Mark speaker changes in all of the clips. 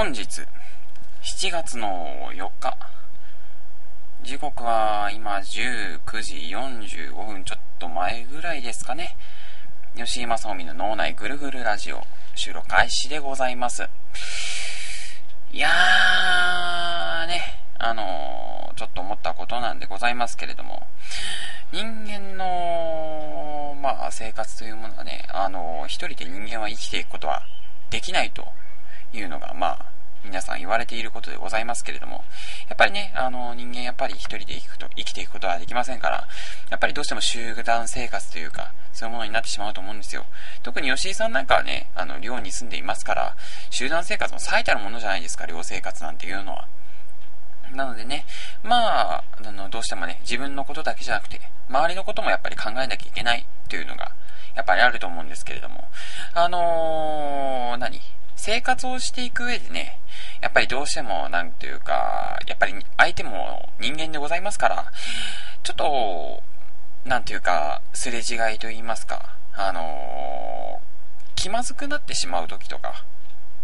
Speaker 1: 本日、7月の4日、時刻は今19時45分ちょっと前ぐらいですかね。吉井正臣の脳内ぐるぐるラジオ収録開始でございます。いやーね、あのー、ちょっと思ったことなんでございますけれども、人間の、まあ、生活というものはね、あのー、一人で人間は生きていくことはできないというのが、まあ、皆さん言われていることでございますけれども、やっぱりね、あの、人間やっぱり一人で生きと生きていくことはできませんから、やっぱりどうしても集団生活というか、そういうものになってしまうと思うんですよ。特に吉井さんなんかはね、あの、寮に住んでいますから、集団生活も最たるものじゃないですか、寮生活なんていうのは。なのでね、まあ、あの、どうしてもね、自分のことだけじゃなくて、周りのこともやっぱり考えなきゃいけないというのが、やっぱりあると思うんですけれども、あのー、何？生活をしていく上でね、やっぱりどうしても、なんていうか、やっぱり相手も人間でございますから、ちょっと、なんていうか、すれ違いと言いますか、あの気まずくなってしまう時とか、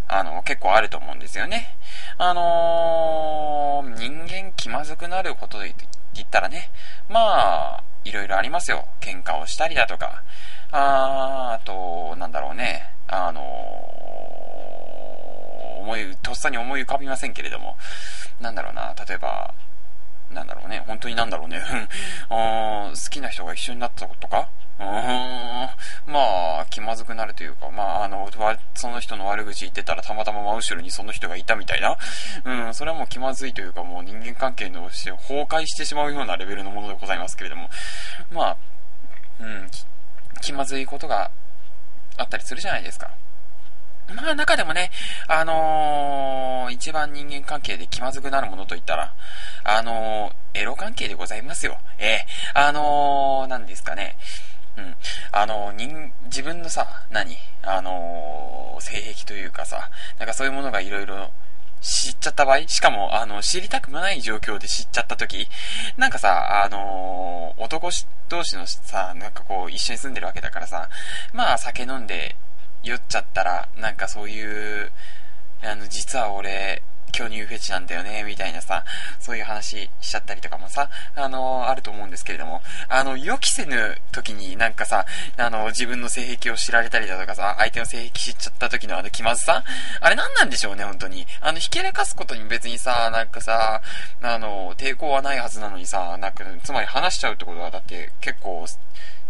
Speaker 1: あの、結構あると思うんですよね。あのー、人間気まずくなることで言ったらね、まあ、いろいろありますよ。喧嘩をしたりだとか、ああと、なんだろうね、あのー、思い、とっさに思い浮かびませんけれども、なんだろうな、例えば、なんだろうね、本当になんだろうね、あ好きな人が一緒になったことか？うーん、まあ、気まずくなるというか、まあ、あの、その人の悪口言ってたらたまたま真後ろにその人がいたみたいな、うん、それはもう気まずいというか、もう人間関係の崩壊してしまうようなレベルのものでございますけれども、まあ、うん、気まずいことがあったりするじゃないですか。まあ中でもね、あのー、一番人間関係で気まずくなるものといったら、あのー、エロ関係でございますよ。ええー、あのー、何ですかね。うん。あの人、自分のさ、何？あの性癖というかさ、なんかそういうものがいろいろ知っちゃった場合、しかも、あの、知りたくもない状況で知っちゃった時、なんかさ、あの、男同士のさ、なんかこう、一緒に住んでるわけだからさ、まあ、酒飲んで酔っちゃったら、なんかそういう、あの、実は俺、巨乳フェチなんだよね、みたいなさ、そういう話しちゃったりとかもさ、あの、あると思うんですけれども、あの、予期せぬ時になんかさ、あの、自分の性癖を知られたりだとかさ、相手の性癖知っちゃった時のあの気まずさ、あれ何なんでしょうね、本当に。あの、ひけらかすことに別にさ、なんかさ、あの、抵抗はないはずなのにさ、なんか、つまり話しちゃうってことは、だって結構、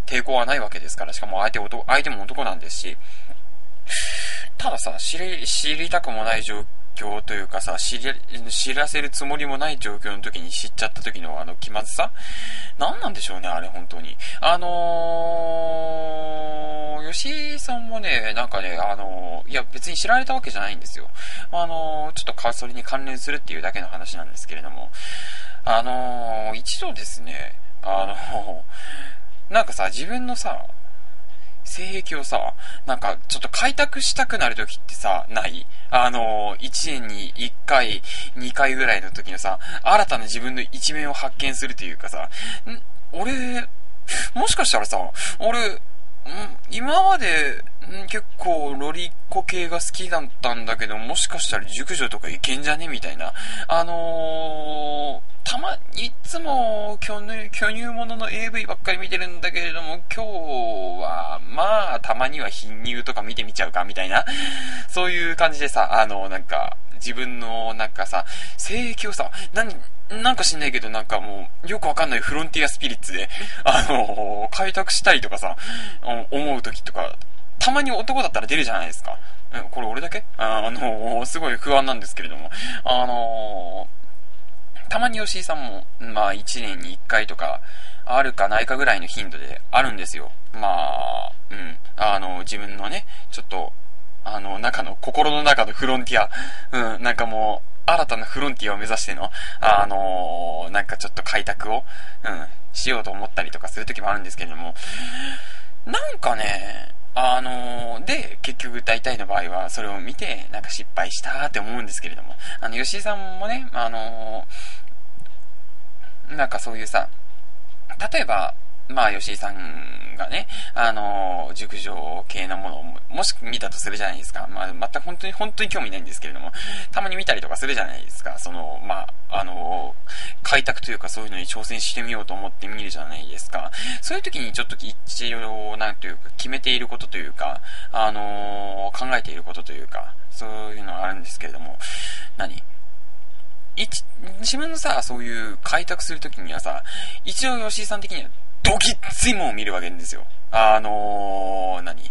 Speaker 1: 抵抗はないわけですから、しかも相手相手も男なんですし、たださ、知り、知りたくもない状況というかさ、知り、知らせるつもりもない状況の時に知っちゃった時のあの気まずさ？何なんでしょうね、あれ、本当に。あのー、吉井さんもね、なんかね、あのー、いや、別に知られたわけじゃないんですよ。あのー、ちょっとそれに関連するっていうだけの話なんですけれども、あの一度ですね、あのなんかさ、自分のさ、性癖をさ、なんかちょっと開拓したくなる時ってさ、ない？あの、1年に1回、2回ぐらいの時のさ、新たな自分の一面を発見するというかさ、ん？俺、もしかしたらさ、俺、ん？今まで、ん？結構ロリコ系が好きだったんだけど、もしかしたら熟女とかいけんじゃね？みたいな。あのーたま、いつも巨乳、巨乳ものの AV ばっかり見てるんだけれども、今日は、まあ、たまには貧乳とか見てみちゃうか、みたいな、そういう感じでさ、あの、なんか、自分の、なんかさ、性域をさ、何、なんか知んないけど、なんかもう、よくわかんないフロンティアスピリッツで、あの、開拓したいとかさ、思う時とか、たまに男だったら出るじゃないですか。これ俺だけ？あの、すごい不安なんですけれども。あのたまに吉井さんも、まあ1年に1回とか、あるかないかぐらいの頻度であるんですよ。まあ、うん。あの、自分のね、ちょっと、あの、中の、心の中のフロンティア、うん、なんかもう、新たなフロンティアを目指しての、あのなんかちょっと開拓を、うん、しようと思ったりとかするときもあるんですけれども、なんかね、あのー、で、結局大体の場合はそれを見て、なんか失敗したって思うんですけれども、あの、吉井さんもね、あのー、なんかそういうさ、例えば、まあ、吉井さんがね、あの、熟女系のものを、もし見たとするじゃないですか。まあ、全く本当に、本当に興味ないんですけれども、たまに見たりとかするじゃないですか。その、まあ、あの、開拓というかそういうのに挑戦してみようと思って見るじゃないですか。そういう時にちょっと一応、なんというか、決めていることというか、あの、考えていることというか、そういうのがあるんですけれども、何？一、自分のさ、そういう開拓するときにはさ、一応吉井さん的にはドキッツいもんを見るわけですよ。あのー、何？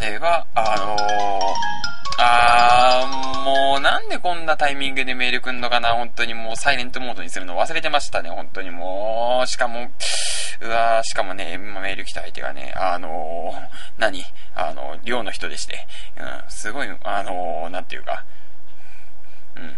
Speaker 1: 例えば、あのー、あー、もうなんでこんなタイミングでメール来んのかな？本当にもうサイレントモードにするの忘れてましたね、本当にもう。しかも、うわー、しかもね、今メール来た相手がね、あのー、何？あのー、寮の人でして、うん、すごい、あのー、なんていうか、うん、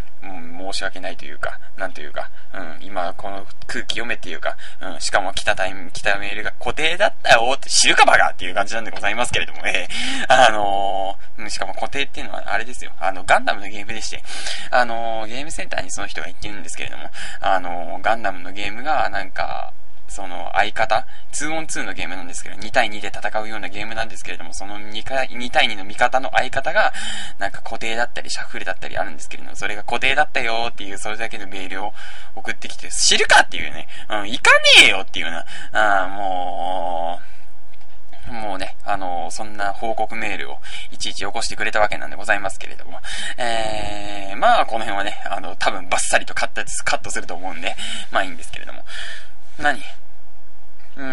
Speaker 1: 申し訳ないというか、なんというか、うん、今この空気読めっていうか、うん、しかも来たタイム、来たメールが固定だったよって知るかバカっていう感じなんでございますけれども、えー、あのー、しかも固定っていうのはあれですよ、あの、ガンダムのゲームでして、あのー、ゲームセンターにその人が行ってるんですけれども、あのガンダムのゲームがなんか、その相方、2on2 のゲームなんですけど、2対2で戦うようなゲームなんですけれども、その 2, 対2の味方の相方が、なんか固定だったり、シャッフルだったりあるんですけれども、それが固定だったよっていう、それだけのメールを送ってきて、知るかっていうね、うん、行かねえよっていうな、あもう、もうね、あのー、そんな報告メールをいちいち起こしてくれたわけなんでございますけれども、えー、まあ、この辺はね、あの、多分バッサリとカッカットすると思うんで、まあいいんですけれども、何？うー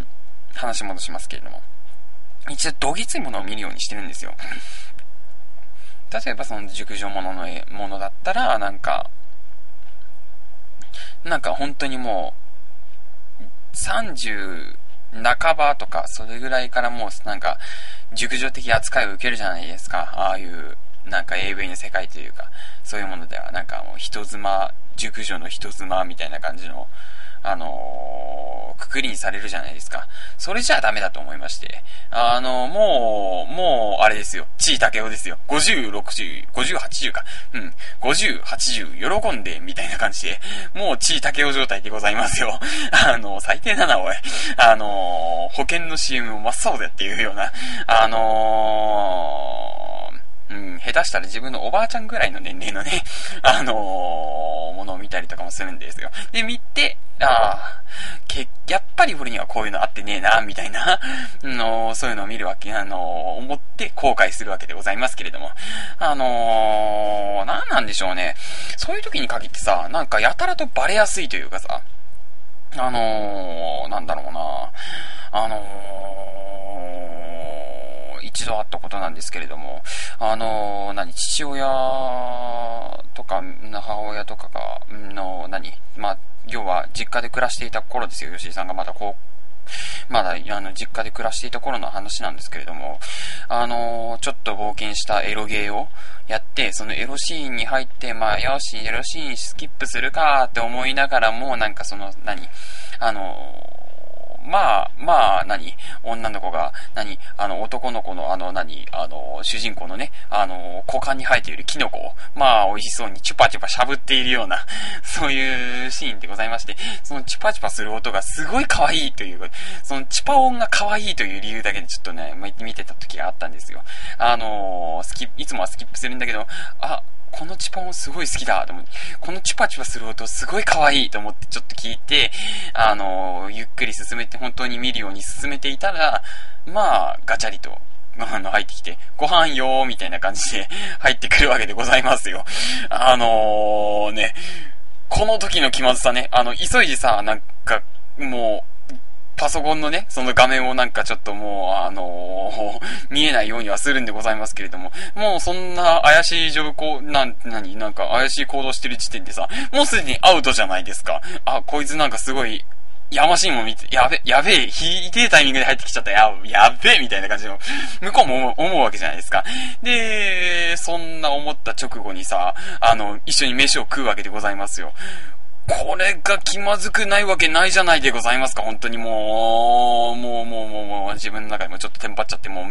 Speaker 1: ん、話戻しますけれども。一応、どぎついものを見るようにしてるんですよ。例えば、その熟女もののものだったら、なんか、なんか本当にもう、30半ばとか、それぐらいからもう、なんか、熟女的扱いを受けるじゃないですか。ああいう、なんか AV の世界というか、そういうものでは、なんかもう人妻、熟女の人妻みたいな感じの、あのー、くくりにされるじゃないですか。それじゃダメだと思いまして。あのー、もう、もう、あれですよ。地位竹雄ですよ。50、60、50、80か。うん。50、80、喜んで、みたいな感じで、もう地位竹雄状態でございますよ。あのー、最低だな、おい。あの保険の CM を真っ青でっていうような、あの、下手したら自分のおばあちゃんぐらいの年齢のね、あのー、ものを見たりとかもするんですよ。で、見て、ああ、やっぱり俺にはこういうのあってねえな、みたいな、の、そういうのを見るわけ、あの、思って後悔するわけでございますけれども。あのー、なんなんでしょうね。そういう時に限ってさ、なんかやたらとバレやすいというかさ、あのー、なんだろうな、あのー、一度あったことなんですけれども、あの、何、父親とか、母親とかが、の、何、まあ、要は実家で暮らしていた頃ですよ、吉井さんがまだこう、まだ、あの、実家で暮らしていた頃の話なんですけれども、あの、ちょっと冒険したエロゲーをやって、そのエロシーンに入って、まあ、よし、エロシーンスキップするかって思いながらも、なんかその、何あのまあ、まあ、何？女の子が、何？あの、男の子の、あの、何？あの、主人公のね、あの、股間に生えているキノコを、まあ、美味しそうにチュパチュパしゃぶっているような、そういうシーンでございまして、そのチュパチュパする音がすごい可愛いという、そのチュパ音が可愛いという理由だけでちょっとね、見てた時があったんですよ。あの、スキいつもはスキップするんだけど、あ、このチパ音すごい好きだと思って、このチュパチュパする音すごい可愛いと思ってちょっと聞いて、あの、ゆっくり進めて、本当に見るように進めていたら、まあ、ガチャリと、あの、入ってきて、ご飯よーみたいな感じで 入ってくるわけでございますよ。あのー、ね、この時の気まずさね、あの、急いでさ、なんか、もう、パソコンのね、その画面をなんかちょっともう、あのー、見えないようにはするんでございますけれども、もうそんな怪しい情報、なん、なに、なんか怪しい行動してる時点でさ、もうすでにアウトじゃないですか。あ、こいつなんかすごい、やましいもん見て、やべ、やべえ、ひでえタイミングで入ってきちゃった、や、やべえ、みたいな感じの、向こうも思うわけじゃないですか。で、そんな思った直後にさ、あの、一緒に飯を食うわけでございますよ。これが気まずくないわけないじゃないでございますか、本当にもう、もう、もう、もう、もう自分の中でもちょっとテンパっちゃって、も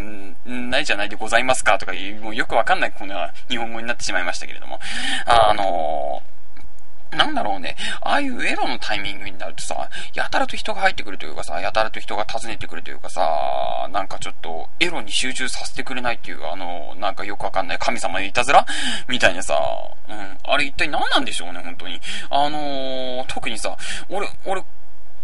Speaker 1: う、ないじゃないでございますか、とかいう、もうよくわかんないこんな日本語になってしまいましたけれども、あのなんだろうね、ああいうエロのタイミングになるとさ、やたらと人が入ってくるというかさ、やたらと人が訪ねてくるというかさ、なんかちょっと、エロに集中させてくれないっていう、あの、なんかよくわかんない神様のいたずら？みたいなさ、うん、あれ一体何なんでしょうね、本当に。あのー、特にさ、俺、俺、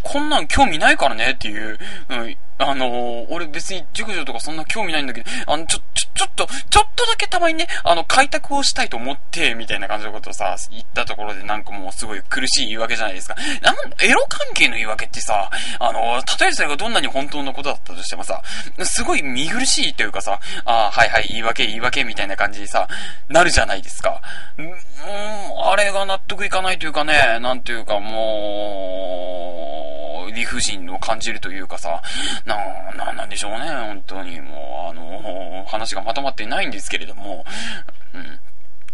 Speaker 1: こんなん興味ないからねっていう、うん、あのー、俺別に熟女とかそんな興味ないんだけど、あの、ちょ、ちょ、ちょっと、ちょっとだけたまにね、あの、開拓をしたいと思って、みたいな感じのことをさ、言ったところでなんかもうすごい苦しい言い訳じゃないですか。なん、エロ関係の言い訳ってさ、あの、例えそれがどんなに本当のことだったとしてもさ、すごい見苦しいというかさ、あはいはい、言い訳、言い訳みたいな感じにさ、なるじゃないですか。うん、あれが納得いかないというかね、なんていうかもう、理不尽を感じるというかさ、な、なんなんでしょうね、本当に。もう、あの、話がまとまってないんですけれども、うん。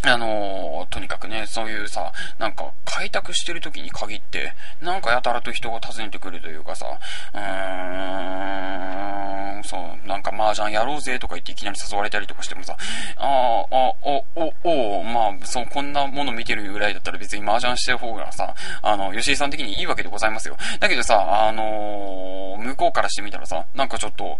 Speaker 1: あのとにかくね、そういうさ、なんか、開拓してる時に限って、なんかやたらと人が訪ねてくるというかさ、うーん、そう、なんか麻雀やろうぜとか言っていきなり誘われたりとかしてもさ、ああ、あ、お、お、お、まあ、そう、こんなもの見てるぐらいだったら別に麻雀してる方がさ、あの、吉井さん的にいいわけでございますよ。だけどさ、あのー、向こうからしてみたらさ、なんかちょっと、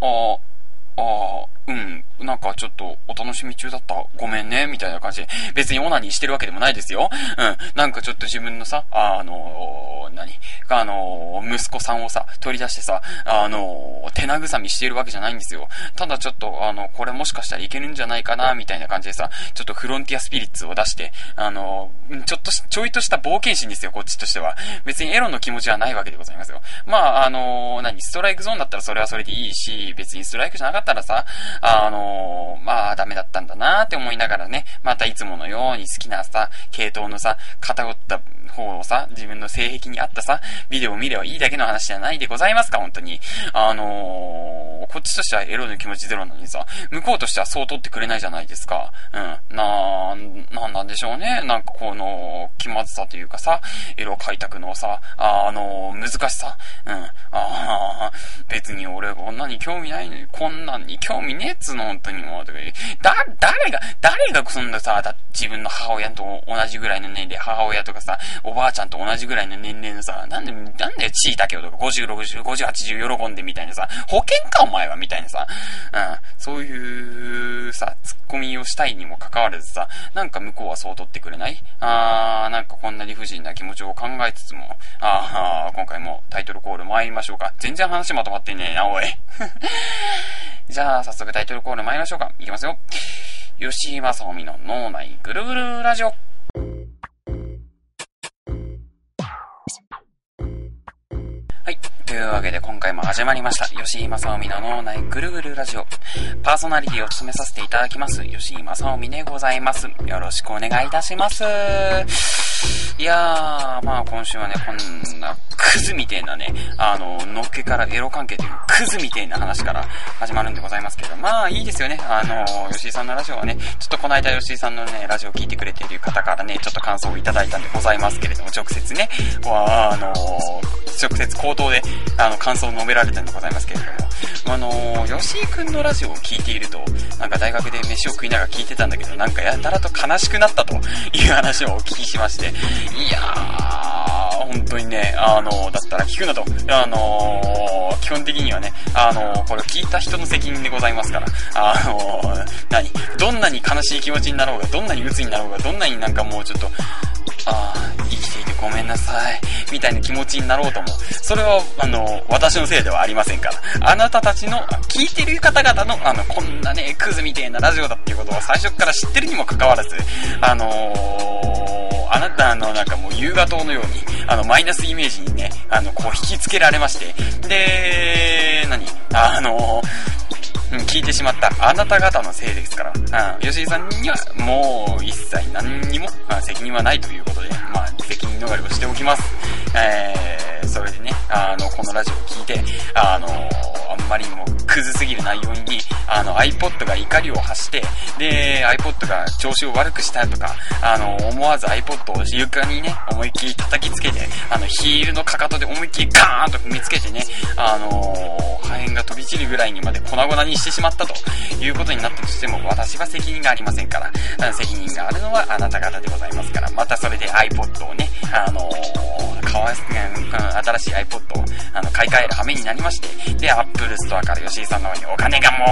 Speaker 1: ああ、ああ、うん、なんかちょっとお楽しみ中だった。ごめんね、みたいな感じで。別にオナニーしてるわけでもないですよ。うん。なんかちょっと自分のさ、あのー、何？あのー、息子さんをさ、取り出してさ、あのー、手慰みしてるわけじゃないんですよ。ただちょっと、あの、これもしかしたらいけるんじゃないかな、みたいな感じでさ、ちょっとフロンティアスピリッツを出して、あのちょっと、ちょいとした冒険心ですよ、こっちとしては。別にエロの気持ちはないわけでございますよ。まあ、あの何、ストライクゾーンだったらそれはそれでいいし、別にストライクじゃなかったたらさ、あのー、まあ、ダメだったんだなって思いながらね、またいつものように好きなさ、系統のさ、偏った方をさ、自分の性癖に合ったさ、ビデオを見ればいいだけの話じゃないでございますか、本当に。あのー、こっちとしてはエロの気持ちゼロなのにさ、向こうとしてはそう取ってくれないじゃないですか。うん。なー、なんなんでしょうね。なんかこの、気まずさというかさ、エロ開拓のさ、あ、あのー、難しさ。うん。ああ、別に俺こんなに興味ないのに、こんなんに興味ねえっつの、本当にもう。だ、誰が、誰がそんなさ、だ自分の母親と同じぐらいの年齢、母親とかさ、おばあちゃんと同じぐらいの年齢のさ、なんで、なんで地位だけよとか、50、60、50、80喜んでみたいなさ、保険かお前はみたいなさ、うん、そういうさ、ツッコミをしたいにもかかわらずさ、なんか向こうはそう取ってくれない？あー、なんかこんな理不尽な気持ちを考えつつも、あー、今回もタイトルコール参りましょうか。全然話まとまってねえな、おい。じゃあ、早速タイトルコール参りましょうか。いきますよ。吉井正臣の脳内ぐるぐるラジオ。というわけで今回も始まりました。吉井正臣の脳内ぐるぐるラジオ。パーソナリティを務めさせていただきます。吉井正臣でございます。よろしくお願いいたします。いやー、まあ今週はね、こんなクズみてえなね、あの、のっけからエロ関係というクズみてえな話から始まるんでございますけど、まあいいですよね。あの、吉井さんのラジオはね、ちょっとこの間吉井さんのね、ラジオを聞いてくれている方からね、ちょっと感想をいただいたんでございますけれども、直接ね、あの、直接口頭で、あの、感想を述べられたんでございますけれども、あの、吉井くんのラジオを聞いていると、なんか大学で飯を食いながら聞いてたんだけど、なんかやたらと悲しくなったという話をお聞きしまして、いやー、本当にね、あの、だったら聞くなと、あのー、基本的にはね、あの、これ聞いた人の責任でございますから、あの、何？どんなに悲しい気持ちになろうが、どんなに鬱になろうが、どんなになんかもうちょっと、ああ、ごめんなさい、みたいな気持ちになろうとも、それは、あの、私のせいではありませんから、あなたたちの、聞いてる方々の、あの、こんなね、クズみたいなラジオだっていうことを最初から知ってるにもかかわらず、あのー、あなたのなんかもう夕方のように、あの、マイナスイメージにね、あの、こう引きつけられまして、で、何？あのー、聞いてしまった。あなた方のせいですから、うん、吉井さんにはもう一切何にも、まあ、責任はないということで、まあ、責任逃れをしておきます。えー、それでね、あの、このラジオを聞いて、あの、あんまりにもクズすぎる内容に、あの iPod が怒りを発して、で、iPod が調子を悪くしたとか、あの、思わず iPod を床にね、思いっきり叩きつけて、あの、ヒールのかかとで思いっきりガーンと踏みつけてね、あの、破片が飛び散るぐらいにまで粉々にしてしまったということになったとしても、私は責任がありませんから、責任があるのはあなた方でございますから、またそれで iPod をね、あのー、かわい、新しい iPod をあの買い替える羽目になりまして、で、Apple Store から吉井さんの方にお金がも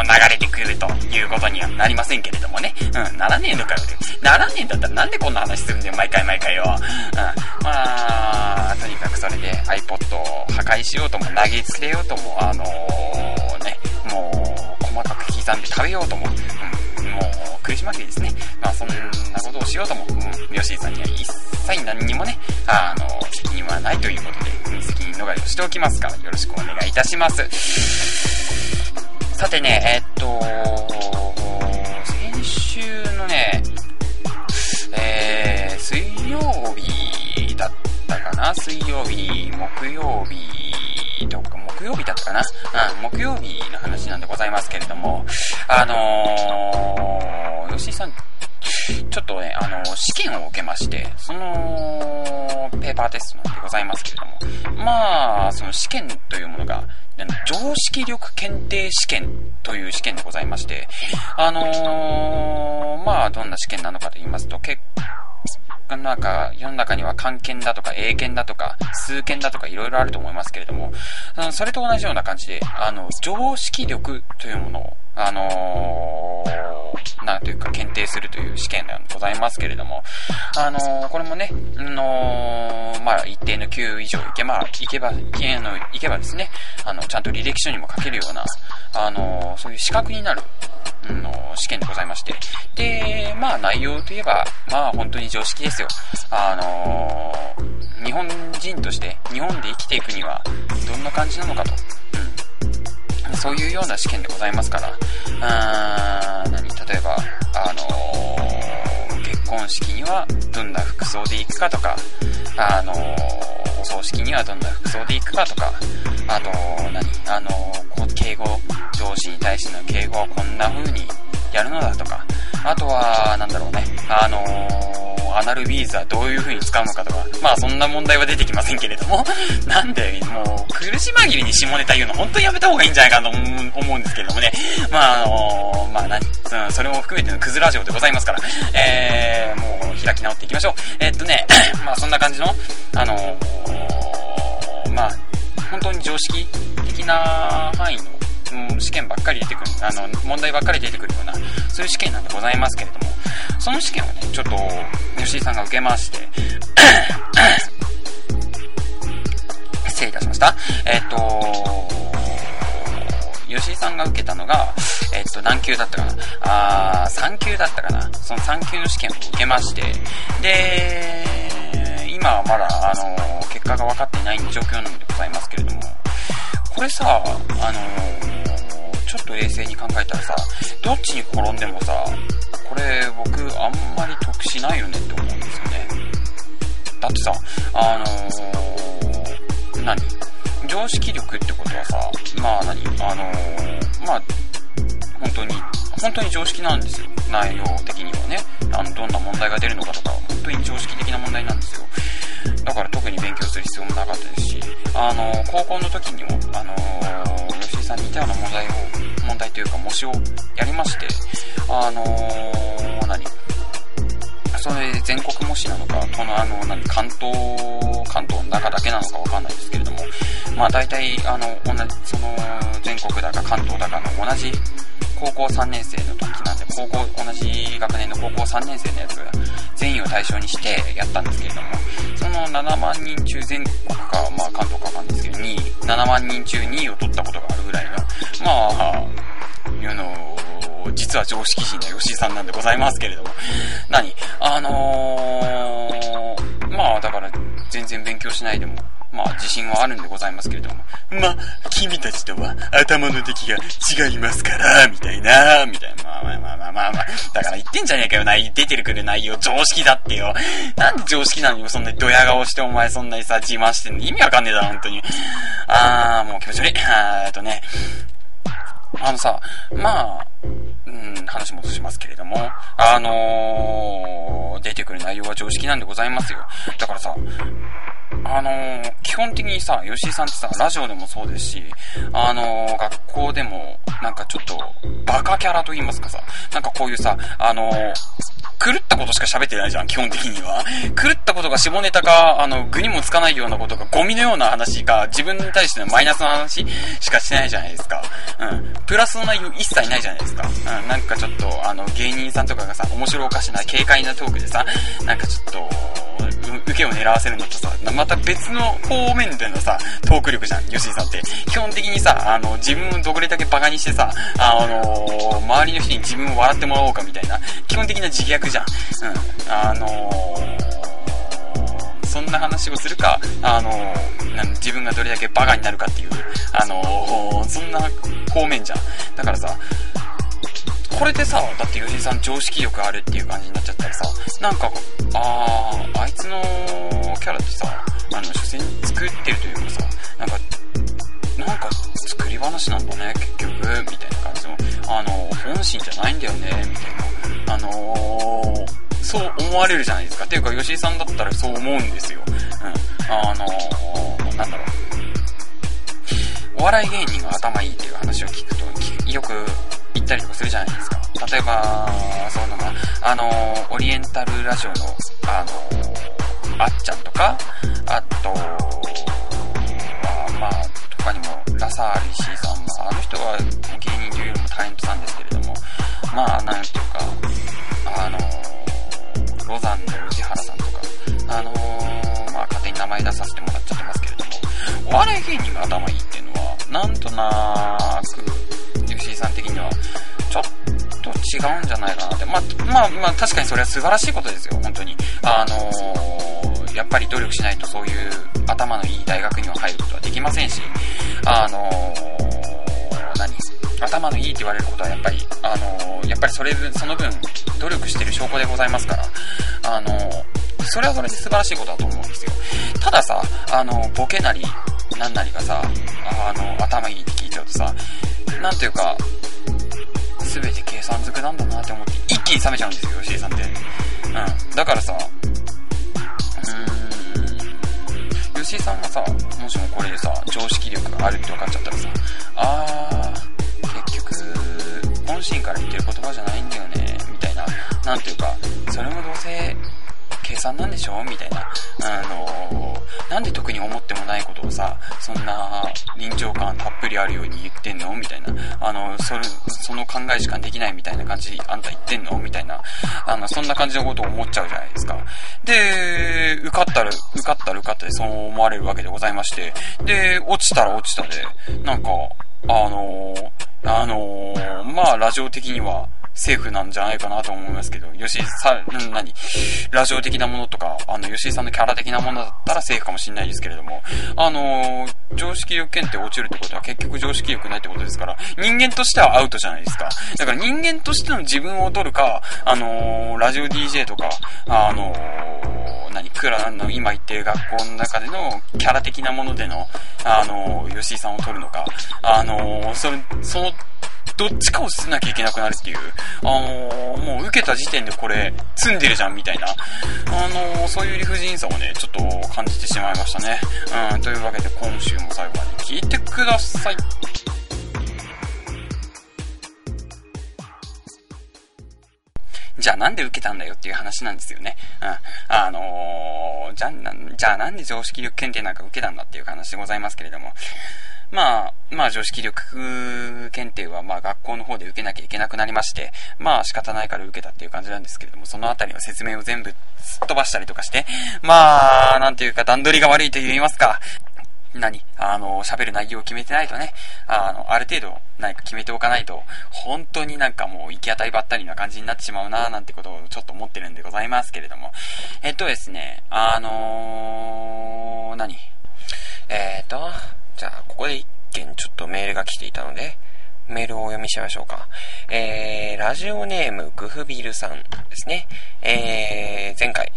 Speaker 1: う流れてくるということにはなりませんけれどもね。うん、ならねえのかよって。ならねえんだったらなんでこんな話するんだよ、毎回毎回よ。うん、まあ、とにかくそれで iPod を破壊しようとも、投げつけようとも、あのー、ね、もう、細かく刻んで食べようとも、うん、苦し紛れですね。まあ、そんなことをしようとも、うん、吉井さんには一切何にもね、あの、責任はないということで、うん、責任逃れをしておきますから、よろしくお願いいたします。さてね、えっと、先週のね、えー、水曜日だったかな？水曜日、木曜日とか、木曜日だったかな？うん、木曜日の話なんでございますけれども、あのー、吉井さん、ちょっとね、あの、試験を受けまして、その、ペーパーテストなんでございますけれども、まあ、その試験というものが、常識力検定試験という試験でございまして、あのー、まあ、どんな試験なのかと言いますと、結なんか、世の中には漢検だとか英検だとか数検だとかいろいろあると思いますけれども、それと同じような感じで、あの、常識力というものを、あのー、なんというか検定するという試験でございますけれども、あのー、これもね、あの、まあ、一定の級以上いけば、いけば、いけの、いけばですね、あの、ちゃんと履歴書にも書けるような、あのそういう資格になる、の試験でございまして。で、まあ内容といえば、まあ本当に常識ですよ。あの日本人として日本で生きていくにはどんな感じなのかと。そういうような試験でございますから、あー何？例えば、あのー、結婚式にはどんな服装で行くかとか、あのー、お葬式にはどんな服装で行くかとか、あと、何？あのー、敬語、上司に対しての敬語はこんな風にやるのだとか、あとは、なんだろうね、あのー、アナルビーズはどういう風に使うのかとか、まあそんな問題は出てきませんけれども、なんで、もう、苦し紛れに下ネタ言うの本当にやめた方がいいんじゃないかと思うんですけれどもね、まああのー、まあな、それも含めてのクズラジオでございますから、えー、もう開き直っていきましょう。えー、っとね、まあそんな感じの、あのー、まあ、本当に常識的な範囲の試験ばっかり出てくる、あの、問題ばっかり出てくるような、そういう試験なんでございますけれども、その試験をね、ちょっと、吉井さんが受けまして、失礼いたしました。えっ、と、吉井さんが受けたのが、えっ、と、何級だったかなあー、3級だったかなその3級の試験を受けまして、で、今はまだ、あの、結果が分かっていない状況なのでございますけれども、これさ、あの、ちょっと冷静に考えたらさ、どっちに転んでもさ、これ僕あんまり得しないよねって思うんですよね。だってさ、あのー、何？常識力ってことはさ、まあ何？あのー、まあ、本当に、本当に常識なんですよ。内容的にはね。あの、どんな問題が出るのかとか、本当に常識的な問題なんですよ。だから特に勉強する必要もなかったですし、あの、高校の時にも、あの、吉井さんに似たような問題を、問題というか模試をやりまして、あの何？それ全国模試なのか、このあの、何、関東、関東の中だけなのかわかんないですけれども、まあ大体、あの、同じ、その、全国だか関東だかの同じ高校3年生の時なんで、高校、同じ学年の高校3年生のやつが全員を対象にしてやったんですけれども、その7万人中全国か、まあ関東かわかんないですけど、2位、7万人中2位を取ったことがあるぐらいの、まあ、いうの実は常識人の吉井さんなんでございますけれども、何？あのー、まあだから全然勉強しないでも、まあ自信はあるんでございますけれども、まあ、君たちとは頭の出来が違いますから、みたいな、みたいな。まあまあまあまあまあまあ。だから言ってんじゃねえかよ、な、出てるくる内容常識だってよ。なんで常識なのにそんなにドヤ顔してお前そんなにさ、自慢してんの意味わかんねえだろ、本当に。あー、もう気持ち悪い。あー、えっとね、あのさ、まあ、うん、話戻しますけれども、あのー、出てくる内容は常識なんでございますよ。だからさ、あのー、基本的にさ、吉井さんってさ、ラジオでもそうですし、あのー、学校でも、なんかちょっと、バカキャラと言いますかさ、なんかこういうさ、あの、狂ったことしか喋ってないじゃん、基本的には。狂ったことが下ネタか、あの、具にもつかないようなことが、ゴミのような話か、自分に対してのマイナスの話しかしないじゃないですか。うん。プラスの内容一切ないじゃないですか。うん。なんかちょっと、あの、芸人さんとかがさ、面白おかしな、軽快なトークでさ、なんかちょっと、受けを狙わせるのとさ、また別の方面でのさ、トーク力じゃん、吉井さんって。基本的にさ、あの、自分をどれだけバカにしてさ、あのー、周りの人に自分を笑ってもらおうかみたいな、基本的な自虐じゃん。うん。あのー、そんな話をするか、あのー、自分がどれだけバカになるかっていう、あの、そんな方面じゃん。だからさ、これでさ、だって吉井さん常識力あるっていう感じになっちゃったらさ、なんか、あー、あいつのキャラってさ、あの、所詮作ってるというかさ、なんか、なんか作り話なんだね、結局、みたいな感じの、あの、本心じゃないんだよね、みたいな。あのー、そう思われるじゃないですか。っていうか、吉井さんだったらそう思うんですよ。うん。あのー、なんだろう。お笑い芸人が頭いいっていう話を聞くと、よく言ったりとかするじゃないですか。例えば、そうなのが、あの、オリエンタルラジオの、あの、あっちゃんとか、あと、まあ、まあ他にも、ラサール石井さん、まあ、あの人は芸人というよりもタレントさんですけれども、まあ、なんていうか、あの、ロザンの宇治原さんとか、あの、まあ、勝手に名前出させてもらっちゃってますけれども、お笑い芸人が頭いいっていうのは、なんとなく、さん的には、ちょっと違うんじゃないかなって。まあ、まあ、まあ、確かにそれは素晴らしいことですよ、本当に。あのー、やっぱり努力しないとそういう頭のいい大学には入ることはできませんし、あのー、何？頭のいいって言われることはやっぱり、あのー、やっぱりそれ、その分、努力してる証拠でございますから、あのそれはそれで素晴らしいことだと思うんですよ。たださ、あの、ボケなり、なんなりがさ、あの、頭いいって聞いちゃうとさ、なんていうか、全て計算づくなんだなって思って一気に冷めちゃうんですよ、吉井さんって。うん。だからさ、うーん、吉井さんがさ、もしもこれでさ、常識力があるって分かっちゃったらさ、あー、結局、本心から言ってる言葉じゃないんだよね、みたいな。なんていうか、それもどうせ、計算なんでしょ？みたいな。あのー、なんで特に思ってもないことをさ、そんな臨場感たっぷりあるように言ってんの？みたいな。あの、それ、その考えしかできないみたいな感じ、あんた言ってんの？みたいな。あの、そんな感じのことを思っちゃうじゃないですか。で、受かったら、受かったら受かったでそう思われるわけでございまして。で、落ちたら落ちたで、なんか、あのー、あのー、まあ、ラジオ的には、セーフなんじゃないかなと思いますけど、吉井さん、何？ラジオ的なものとか、あの、吉井さんのキャラ的なものだったらセーフかもしれないですけれども、あのー、常識力検定落ちるってことは結局常識力ないってことですから、人間としてはアウトじゃないですか。だから人間としての自分を取るか、あのー、ラジオ DJ とか、あのー、何、クラの今行ってる学校の中でのキャラ的なものでの、あの吉井さんを取るのか、あのそれ、その、どっちかを捨てなきゃいけなくなるっていう、あのー、もう受けた時点でこれ、積んでるじゃんみたいな、あのー、そういう理不尽さをね、ちょっと感じてしまいましたね。うん、というわけで今週も最後まで聞いてください。じゃあなんで受けたんだよっていう話なんですよね。うん。あのー、じゃあ、じゃあなんで常識力検定なんか受けたんだっていう話でございますけれども。まあ、まあ常識力検定はまあ学校の方で受けなきゃいけなくなりまして、まあ仕方ないから受けたっていう感じなんですけれども、そのあたりの説明を全部すっ飛ばしたりとかして、まあ、なんていうか段取りが悪いと言いますか、何あの、喋る内容を決めてないとね、あの、ある程度何か決めておかないと、本当になんかもう行き当たりばったりな感じになってしまうななんてことをちょっと思ってるんでございますけれども。えっとですね、あのー、何？えー、っと、じゃあ、ここで一件ちょっとメールが来ていたので、メールをお読みしましょうか。えー、ラジオネームグフビルさんですね。えー、前回、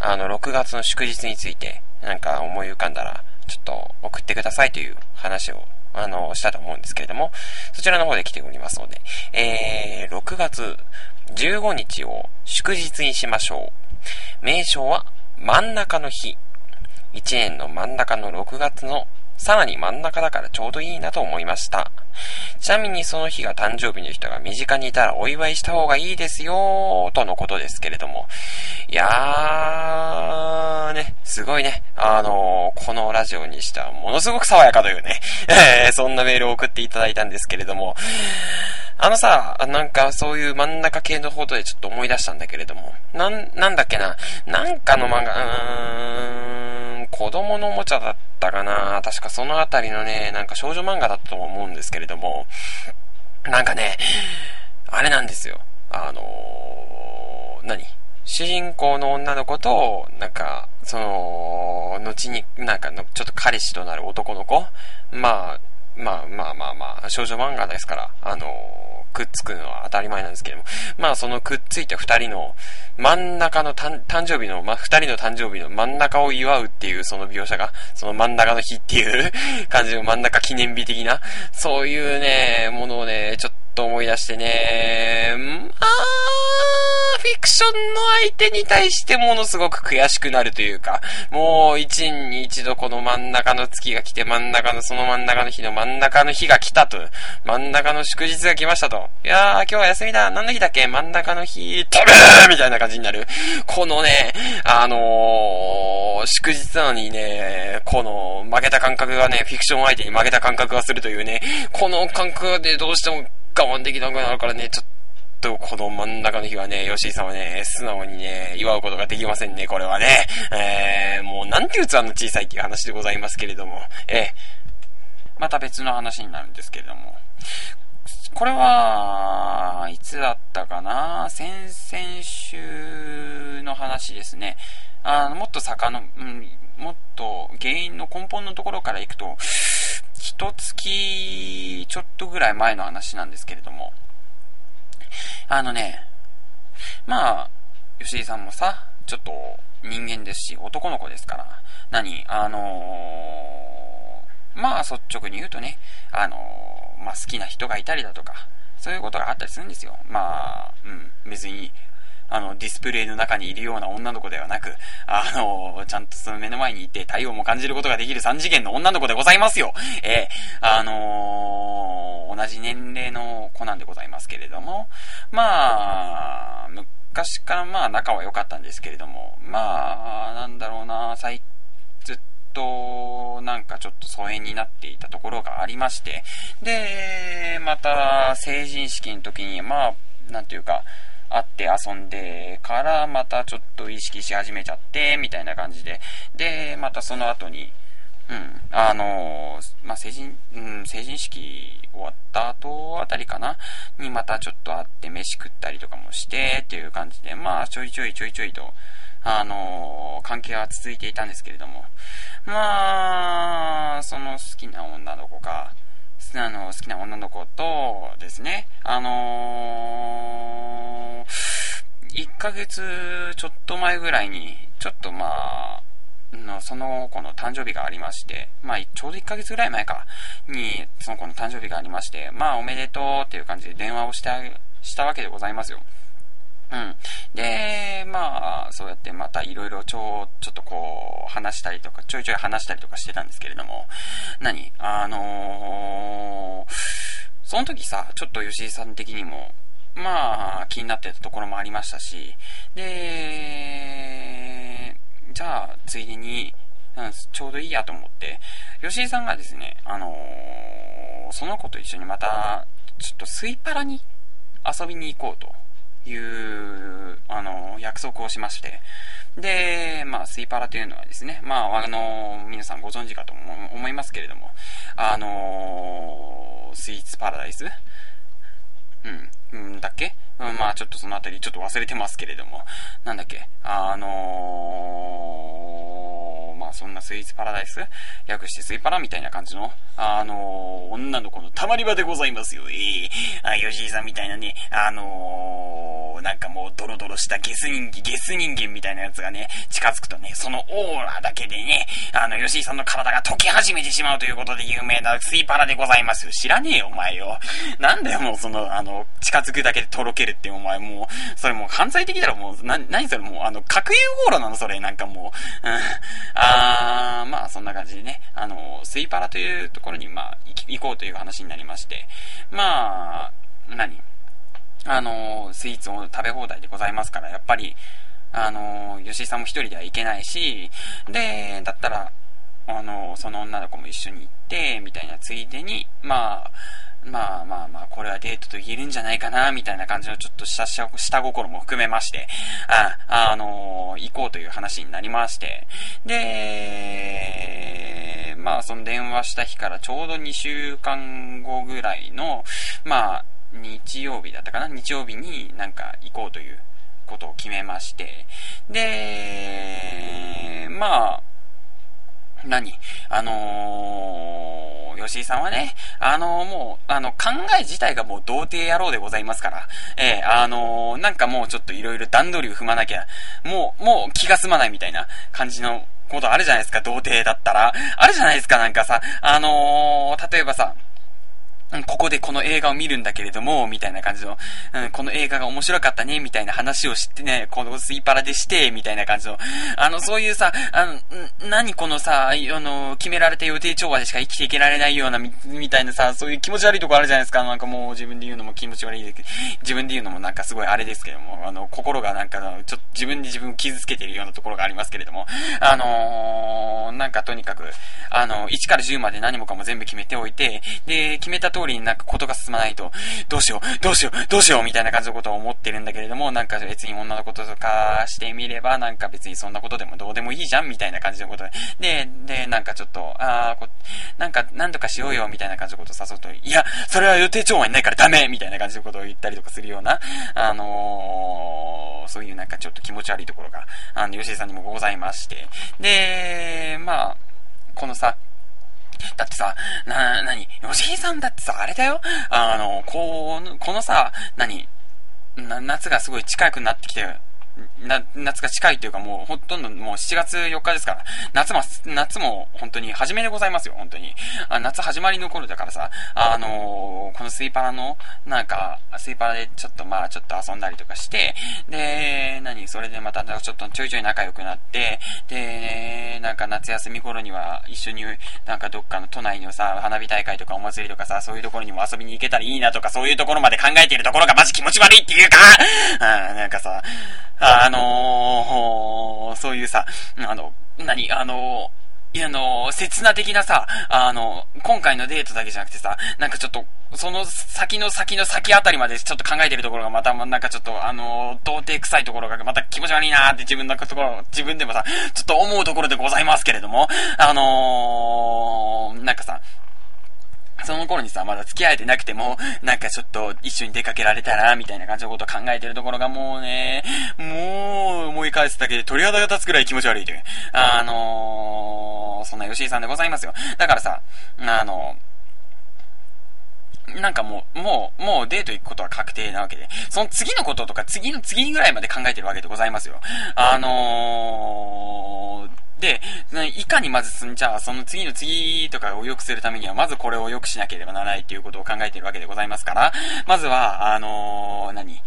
Speaker 1: あの、6月の祝日について、なんか思い浮かんだら、ちょっと送ってくださいという話を、あの、したと思うんですけれども、そちらの方で来ておりますので、えー、6月15日を祝日にしましょう。名称は真ん中の日。1年の真ん中の6月のさらに真ん中だからちょうどいいなと思いました。ちなみにその日が誕生日の人が身近にいたらお祝いした方がいいですよとのことですけれども。いやー、ね、すごいね。あのー、このラジオにしてはものすごく爽やかというね、え、そんなメールを送っていただいたんですけれども。あのさ、なんかそういう真ん中系のことでちょっと思い出したんだけれども。なん、なんだっけな。なんかの漫画、うーん、子供のおもちゃだったかな。確かそのあたりのね、なんか少女漫画だったと思うんですけれども。なんかね、あれなんですよ。あのー、何？主人公の女の子と、なんか、その、後に、なんかの、ちょっと彼氏となる男の子まあ、まあまあまあまあ、少女漫画ですから、あのくっつくのは当たり前なんですけども、まあそのくっついた2人の真ん中の誕生日の、まあ二人の誕生日の真ん中を祝うっていうその描写が、その真ん中の日っていう感じの真ん中記念日的な、そういうね、ものをね、ちょっと思い出してね、あ、ションの相手に対してものすごく悔しくなるというか、もう一年に一度この真ん中の月が来て、真ん中のその真ん中の日の真ん中の日が来たと、真ん中の祝日が来ましたと、いやー、今日は休みだ、何の日だっけ？真ん中の日、飛べーみたいな感じになる。このね、あのー、祝日なのにね、この負けた感覚がね、フィクション相手に負けた感覚がするというね、この感覚でどうしても我慢できなくなるからね、ちょっととこの真ん中の日はね、吉井さんはね、素直にね、祝うことができませんね、これはね。えー、もうなんて器の小さいっていう話でございますけれども、えー、また別の話になるんですけれども、これは、いつだったかな？先々週の話ですね。あの、もっと坂の、うん、もっと原因の根本のところから行くと、一月ちょっとぐらい前の話なんですけれども、あのね、まあ、吉井さんもさ、ちょっと人間ですし、男の子ですから、何あのー、まあ率直に言うとね、あのー、まあ好きな人がいたりだとか、そういうことがあったりするんですよ。まあ、うん、別にあの、ディスプレイの中にいるような女の子ではなく、あの、ちゃんとその目の前にいて体温も感じることができる3次元の女の子でございますよ。えー、あのー、同じ年齢の子なんでございますけれども、まあ、昔からまあ仲は良かったんですけれども、まあ、なんだろうな、最ずっと、なんかちょっと疎遠になっていたところがありまして、で、また成人式の時に、まあ、なんていうか、会って遊んでからまたちょっと意識し始めちゃって、みたいな感じで。で、またその後に、うん、あのまあ、成人、うん、成人式終わった後あたりかな？にまたちょっと会って飯食ったりとかもしてっていう感じで、まあ、ちょいちょいちょいちょいと、あの関係は続いていたんですけれども、まあ、その好きな女の子が、あの、好きな女の子とですね、あのー、1ヶ月ちょっと前ぐらいに、ちょっとまあ、のその子の誕生日がありまして、まあ、ちょうど1ヶ月ぐらい前か、に、その子の誕生日がありまして、まあ、おめでとうっていう感じで電話をしてしたわけでございますよ。うん。で、まあ、そうやってまたいろいろちょ、ちょっとこう、話したりとか、ちょいちょい話したりとかしてたんですけれども、何？あのー、その時さ、ちょっと吉井さん的にも、まあ、気になってたところもありましたし、で、じゃあ、ついでに、うん、ちょうどいいやと思って、吉井さんがですね、あのー、その子と一緒にまた、ちょっとスイパラに遊びに行こうと。いう、あの、約束をしまして、で、まあ、スイパラというのはですね、まあ、あの、皆さんご存知かと思いますけれども、あの、スイーツパラダイスうん、うんだっけ、まあ、ちょっとそのあたりちょっと忘れてますけれども、なんだっけ？あのまそんなスイーツパラダイス略してスイパラみたいな感じの、あのー、女の子のたまり場でございますよ。ええー、あ、吉井さんみたいなね、あのー、なんかもうドロドロしたゲス人間、ゲス人間みたいなやつがね、近づくとね、そのオーラだけでね、あの、吉井さんの体が溶け始めてしまうということで有名なスイパラでございますよ。知らねえよ、お前よ。なんだよ、もうその、あの、近づくだけでとろけるってお前もう、それもう犯罪的だろ、もう、な、何それもう、あの、核融合炉なの、それ、なんかもう、うん、あー、まあ、そんな感じでね、あの、スイパラというところに、まあ、行こうという話になりまして、まあ、何あの、スイーツを食べ放題でございますから、やっぱり、あの、吉井さんも一人では行けないし、で、だったら、あの、その女の子も一緒に行って、みたいなついでに、まあ、まあまあまあ、これはデートと言えるんじゃないかな、みたいな感じのちょっと下、下心も含めまして、あ、あのー、行こうという話になりまして、で、まあその電話した日からちょうど2週間後ぐらいの、まあ、日曜日だったかな？日曜日になんか行こうということを決めまして、で、まあ、何？あのー、吉井さんはね、あの、もう、あの、考え自体がもう童貞野郎でございますから、えー、あの、なんかもうちょっといろいろ段取りを踏まなきゃ、もう、もう気が済まないみたいな感じのことあるじゃないですか、童貞だったら。あるじゃないですか、なんかさ、あの、例えばさ、ここでこの映画を見るんだけれども、みたいな感じの、うん、この映画が面白かったね、みたいな話をしてね、このスイパラでして、みたいな感じの、あの、そういうさ、あの、何このさ、あの、決められた予定調和でしか生きていけられないようなみ、みたいなさ、そういう気持ち悪いとこあるじゃないですか。なんかもう自分で言うのも気持ち悪いですけど、自分で言うのもなんかすごいあれですけども、あの、心がなんか、ちょっと自分で自分を傷つけているようなところがありますけれども、あのー、なんかとにかく、あの、1から10まで何もかも全部決めておいて、で、決めたと通りになんかことが進まないと、どうしよう、どうしよう、どうしよう、みたいな感じのことを思ってるんだけれども、なんか別に女のこととかしてみれば、なんか別にそんなことでもどうでもいいじゃん、みたいな感じのことで、で、で、なんかちょっと、あーこ、なんか、なんとかしようよ、みたいな感じのことを誘うと、いや、それは予定調和にないからダメみたいな感じのことを言ったりとかするような、あのー、そういうなんかちょっと気持ち悪いところが、あの、吉井さんにもございまして、で、まあ、このさ、だってさ、な、なに、吉井さんだってさ、あれだよ。あの、こう、このさ、何、な、夏がすごい近くなってきて、な夏が近いというかもうほとんどもう7月4日ですから、夏も、夏も本当に初めでございますよ、本当に。あ夏始まりの頃だからさ、あのー、このスイパラの、なんか、スイパラでちょっとまあちょっと遊んだりとかして、で、何？それでまたちょっとちょいちょい仲良くなって、で、なんか夏休み頃には一緒になんかどっかの都内のさ、花火大会とかお祭りとかさ、そういうところにも遊びに行けたらいいなとか、そういうところまで考えているところがマジ気持ち悪いっていうか、あなんかさ、あのー、そういうさ、あの、何、あのーいや、あの、刹那的なさ、あの、今回のデートだけじゃなくてさ、なんかちょっと、その先の先の先あたりまでちょっと考えてるところがまた、なんかちょっと、あの、童貞臭いところがまた気持ち悪いなーって自分のところ、自分でもさ、ちょっと思うところでございますけれども、あのー、なんかさ、その頃にさ、まだ付き合えてなくても、なんかちょっと一緒に出かけられたら、みたいな感じのことを考えてるところがもうね、もう思い返すだけで鳥肌が立つくらい気持ち悪いという。あのー、そんな吉井さんでございますよ。だからさ、あのーなんかもう、もう、もうデート行くことは確定なわけで、その次のこととか次の次ぐらいまで考えてるわけでございますよ。あのー、で、いかにまず、じゃあ、その次の次とかを良くするためには、まずこれを良くしなければならないっていうことを考えているわけでございますから、まずは、あのー、何？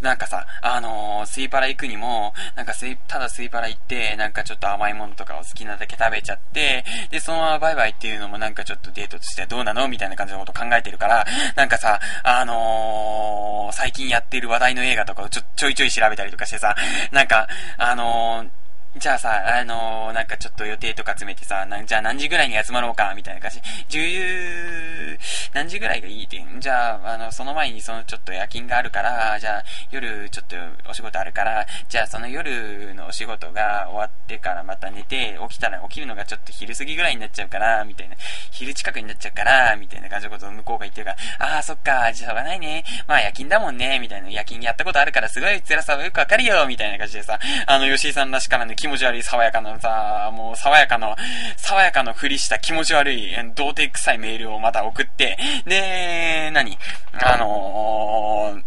Speaker 1: なんかさ、あのー、スイパラ行くにも、なんかスイ、ただスイパラ行って、なんかちょっと甘いものとかを好きなだけ食べちゃって、で、そのままバイバイっていうのもなんかちょっとデートとしてどうなのみたいな感じのこと考えてるから、なんかさ、あのー、最近やってる話題の映画とかをちょ、ちょいちょい調べたりとかしてさ、なんか、あのーじゃあさ、あのー、なんかちょっと予定とか詰めてさ、なじゃあ何時ぐらいに集まろうか、みたいな感じ。10、何時ぐらいがいいって。じゃあ、あの、その前にそのちょっと夜勤があるから、じゃあ夜ちょっとお仕事あるから、じゃあその夜のお仕事が終わってからまた寝て、起きたら起きるのがちょっと昼過ぎぐらいになっちゃうから、みたいな。昼近くになっちゃうから、みたいな感じのことを向こうが言ってるから、ああ、そっか、じゃあしょうがないね。まあ夜勤だもんね、みたいな。夜勤やったことあるからすごい辛さはよくわかるよ、みたいな感じでさ、あの、吉井さんらしからぬ気持ち悪い爽やかなさ、もう爽やかの、爽やかのふりした気持ち悪い、童貞臭いメールをまた送って、で、何？あの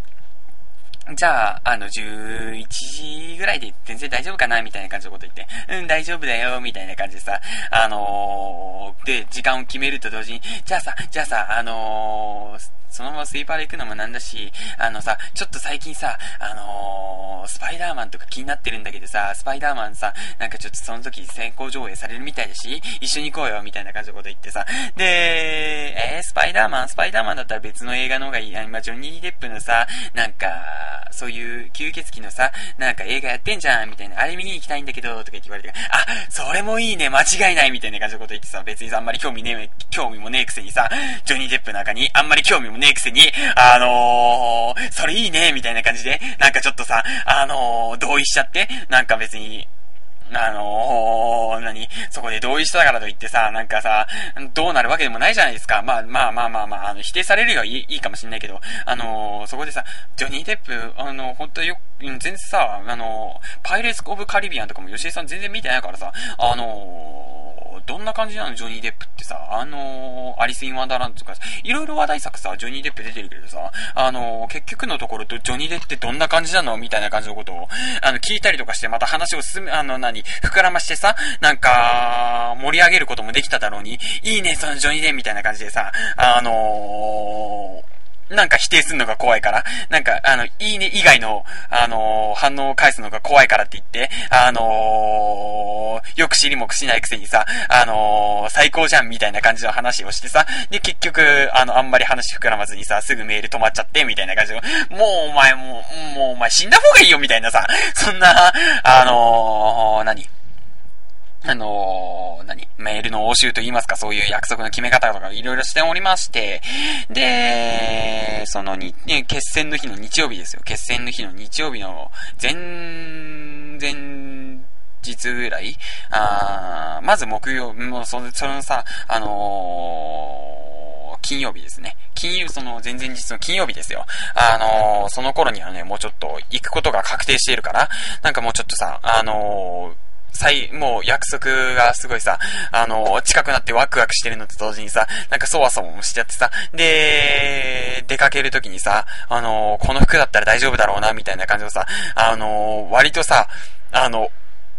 Speaker 1: ー、じゃあ、あの、11時ぐらいで全然大丈夫かなみたいな感じのこと言って、うん、大丈夫だよ、みたいな感じでさ、あのー、で、時間を決めると同時に、じゃあさ、じゃあさ、あのー、そのままスイーパーで行くのもなんだし、あのさ、ちょっと最近さ、あのー、スパイダーマンとか気になってるんだけどさ、スパイダーマンさ、なんかちょっとその時先行上映されるみたいだし、一緒に行こうよ、みたいな感じのこと言ってさ、で、えー、スパイダーマン、スパイダーマンだったら別の映画の方がいい。今、ジョニー・デップのさ、なんか、そういう吸血鬼のさ、なんか映画やってんじゃん、みたいな、あれ見に行きたいんだけど、とか言って言われて、あ、それもいいね、間違いない、みたいな感じのこと言ってさ、別にさ、あんまり興味ねえ、興味もねえくせにさ、ジョニー・デップの中に、あんまり興味もねえくせに、あのー、それいいね、みたいな感じで、なんかちょっとさ、あのー、同意しちゃって、なんか別に、あのー、何そこで同意したからといってさ、なんかさ、どうなるわけでもないじゃないですか。まあまあまあまあまあ、あの、否定されるよはいいかもしんないけど、あのー、そこでさ、ジョニー・デップ、あの、本当よ、全然さ、あのパイレーツ・オブ・カリビアンとかも吉井さん全然見てないからさ、あのどんな感じなのジョニー・デップってさ、あのー、アリス・イン・ワンダーランドとか、いろいろ話題作さ、ジョニー・デップ出てるけどさ、あのー、結局のところとジョニー・デップってどんな感じなのみたいな感じのことを、あの、聞いたりとかして、また話を進め、あの、何、膨らましてさ、なんか、盛り上げることもできただろうに、いいね、そのジョニー・デップみたいな感じでさ、あのー、なんか否定するのが怖いから、なんか、あの、いいね以外の、あのー、反応を返すのが怖いからって言って、あのー、よく知りもくしないくせにさ、あのー、最高じゃんみたいな感じの話をしてさ、で、結局、あの、あんまり話膨らまずにさ、すぐメール止まっちゃって、みたいな感じの、もうお前もう、もうお前死んだ方がいいよみたいなさ、そんな、あの何？あのー、何？メールの応酬と言いますか、そういう約束の決め方とかいろいろしておりまして、で、そのに、ね、決戦の日の日曜日ですよ。決戦の日の日曜日の前、前日ぐらいあまず木曜、もうその、そのさ、あのー、金曜日ですね。金曜、その前々日の金曜日ですよ。あのー、その頃にはね、もうちょっと行くことが確定しているから、なんかもうちょっとさ、あのー最、もう約束がすごいさ、あの、近くなってワクワクしてるのと同時にさ、なんかそわそわもしちゃってさ、で、出かけるときにさ、あの、この服だったら大丈夫だろうな、みたいな感じのさ、あの、割とさ、あの、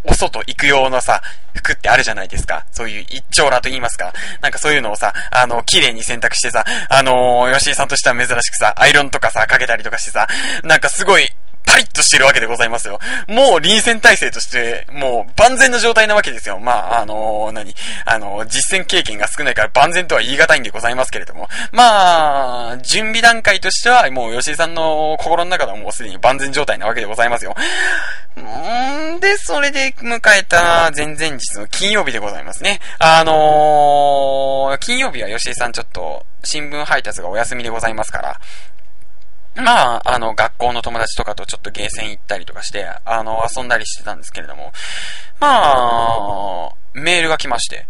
Speaker 1: お外行く用のさ、服ってあるじゃないですか。そういう一丁羅と言いますか。なんかそういうのをさ、あの、綺麗に洗濯してさ、あの吉井さんとしては珍しくさ、アイロンとかさ、かけたりとかしてさ、なんかすごい、パリッとしてるわけでございますよ。もう臨戦態勢として、もう万全の状態なわけですよ。まあ、あのー、何？あのー、実戦経験が少ないから万全とは言い難いんでございますけれども。まあ、準備段階としては、もう吉井さんの心の中ではもうすでに万全状態なわけでございますよ。んで、それで迎えた前々日の金曜日でございますね。あのー、金曜日は吉井さんちょっと、新聞配達がお休みでございますから、まあ、あの、学校の友達とかとちょっとゲーセン行ったりとかして、あの、遊んだりしてたんですけれども、まあ、メールが来まして、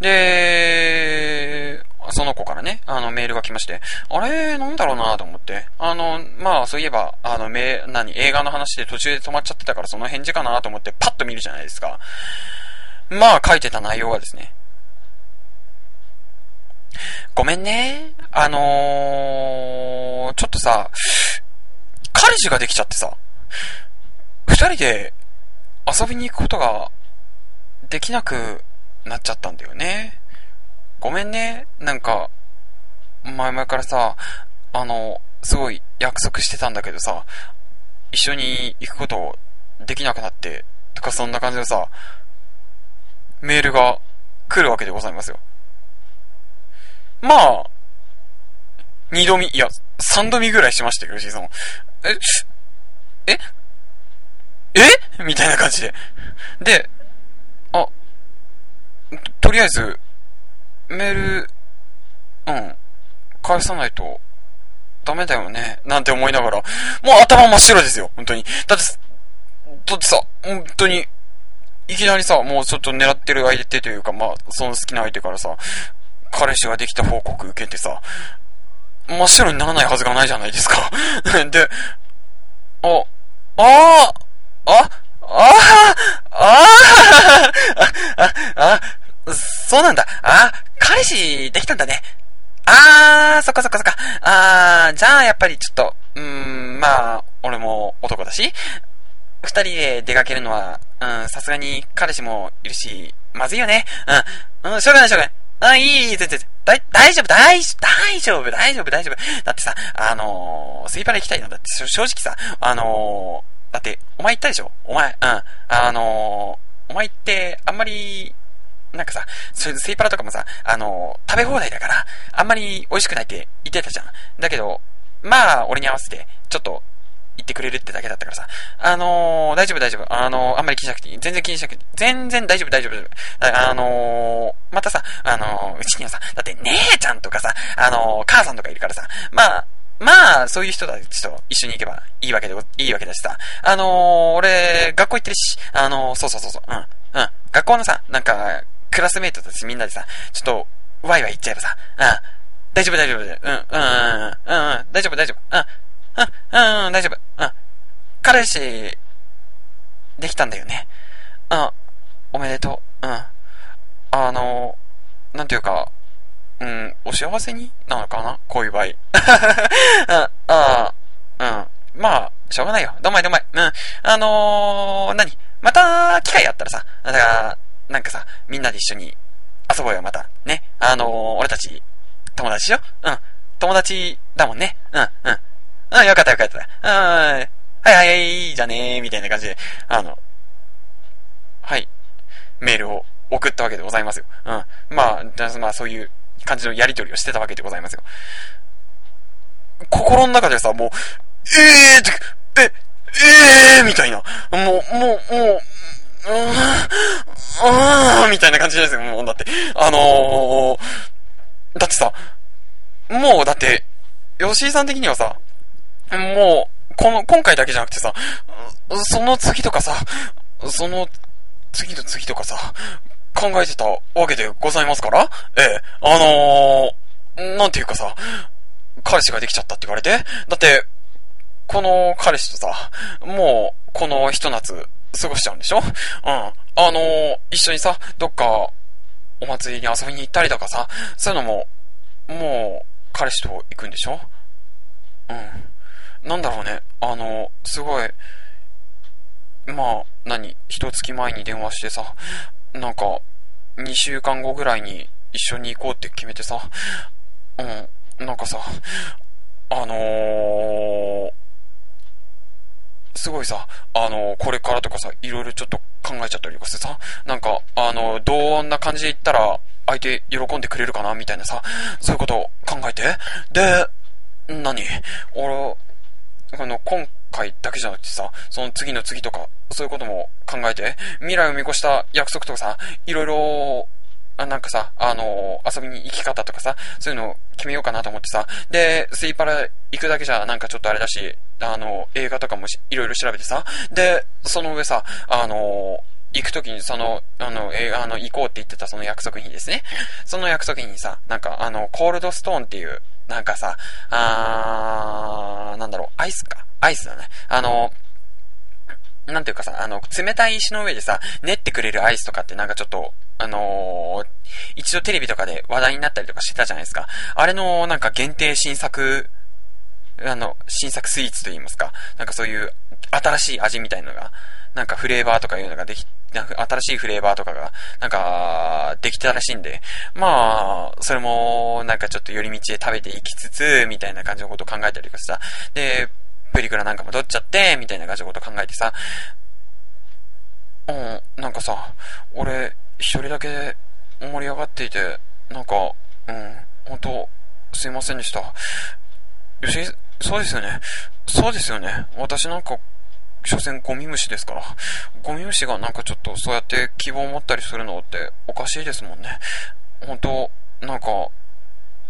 Speaker 1: で、その子からね、あの、メールが来まして、あれ、なんだろうなと思って、あの、まあ、そういえば、あの、め、何、映画の話で途中で止まっちゃってたから、その返事かなと思って、パッと見るじゃないですか。まあ、書いてた内容はですね、ごめんね。あのー、ちょっとさ、彼氏ができちゃってさ、二人で遊びに行くことができなくなっちゃったんだよね。ごめんね。なんか、前々からさ、あの、すごい約束してたんだけどさ、一緒に行くことできなくなって、とかそんな感じでさ、メールが来るわけでございますよ。まあ、二度見、いや、三度見ぐらいしましたけど、シーズン。え、ええ？みたいな感じで。で、あ、とりあえず、メール、うん、返さないと、ダメだよね。なんて思いながら、もう頭真っ白ですよ、本当に。だって、だってさ、本当に、いきなりさ、もうちょっと狙ってる相手というか、まあ、その好きな相手からさ、彼氏ができた報告受けてさ、真っ白にならないはずがないじゃないですか で、あ、ああ、あ、あああああそうなんだ。あ彼氏できたんだね。あー、そっかそっかそっか。あー、じゃあやっぱりちょっと、うーん、まあ、俺も男だし、二人で出かけるのは、うん、さすがに彼氏もいるし、まずいよね。うん、うん、しょうがないしょうがない。あ、いい、いい、全然、だ、大丈夫、大丈夫、大丈夫、大丈夫、大丈夫。だってさ、あのー、スイパラ行きたいのだって、正直さ、あのー、だって、お前行ったでしょお前、うん。あのー、お前って、あんまり、なんかさ、それスイパラとかもさ、あのー、食べ放題だから、あんまり美味しくないって言ってたじゃん。だけど、まあ、俺に合わせて、ちょっと、言ってくれるってだけだったからさ。あのー、大丈夫大丈夫。あのー、あんまり気にしなくていい。全然気にしなくていい。全然大丈夫大丈夫。あのー、またさ、あのうちにはさ、だって姉ちゃんとかさ、あの母さんとかいるからさ、まあ、まあ、そういう人たちと一緒に行けばいいわけで、いいわけだしさ。あの俺、学校行ってるし、あのそうそうそうそう、うん、うん。学校のさ、なんか、クラスメイトたちみんなでさ、ちょっと、ワイワイ行っちゃえばさ、うん、大丈夫大丈夫、うん、うん、うん、うん、大丈夫大丈夫、うん、うん、うん、大丈夫。うん。彼氏、できたんだよね。うん、おめでとう。うん。あの、なんていうか、うん、お幸せになのかな？こういう場合。うん、ああ、うん。まあ、しょうがないよ。どんまいどんまい。うん。あのー、何？また、機会あったらさ、だから、なんかさ、みんなで一緒に遊ぼうよ、また。ね。あのー、俺たち、友達よ。うん。友達だもんね。うん、うん。うん、よかったよかった。うん、はいはい、じゃねー、みたいな感じで、あの、はい、メールを送ったわけでございますよ。うん。まあ、まあそういう感じのやりとりをしてたわけでございますよ。心の中でさ、もう、えーって、え、えーみたいな。もう、もう、もう、うーん、うーん、みたいな感じですよ、もう、だって。あのー、だってさ、もう、だって、吉井さん的にはさ、もう、この、今回だけじゃなくてさ、その次とかさ、その次の次とかさ、考えてたわけでございますから、ええ、あのー、なんていうかさ、彼氏ができちゃったって言われて、だって、この彼氏とさ、もう、この一夏、過ごしちゃうんでしょ？うん。あのー、一緒にさ、どっか、お祭りに遊びに行ったりとかさ、そういうのも、もう、彼氏と行くんでしょ？うん。なんだろうね、あの、すごい、まあ、何、一月前に電話してさ、なんか、2週間後ぐらいに一緒に行こうって決めてさ、うん、なんかさ、あのー、すごいさ、あのー、これからとかさ、いろいろちょっと考えちゃったりとかしてさ、なんか、あのー、どんな感じで言ったら、相手喜んでくれるかなみたいなさ、そういうことを考えて、で、何？俺、あの、今回だけじゃなくてさ、その次の次とか、そういうことも考えて、未来を見越した約束とかさ、いろいろ、あなんかさ、あのー、遊びに行き方とかさ、そういうのを決めようかなと思ってさ、で、スイパラ行くだけじゃなんかちょっとあれだし、あのー、映画とかもいろいろ調べてさ、で、その上さ、あのー、行くときにその、あの、映画、あの、行こうって言ってたその約束にですね、その約束にさ、なんか、あの、コールドストーンっていう、なんかさ、あー、なんだろう、アイスか。アイスだね。あの、なんていうかさ、あの、冷たい石の上でさ、練ってくれるアイスとかってなんかちょっと、あのー、一度テレビとかで話題になったりとかしてたじゃないですか。あれの、なんか限定新作、あの、新作スイーツと言いますか、なんかそういう新しい味みたいのが、なんかフレーバーとかいうのができ、新しいフレーバーとかが、なんか、できたらしいんで、まあ、それも、なんかちょっと寄り道で食べていきつつ、みたいな感じのことを考えたりとかさ、で、プリクラなんかも取っちゃって、みたいな感じのこと考えてさ、うん、なんかさ、俺、一人だけ盛り上がっていて、なんか、うん、本当すいませんでした。よし、そうですよね。そうですよね。私なんか、所詮ゴミ虫ですから。ゴミ虫がなんかちょっとそうやって希望を持ったりするのっておかしいですもんね。本当なんか、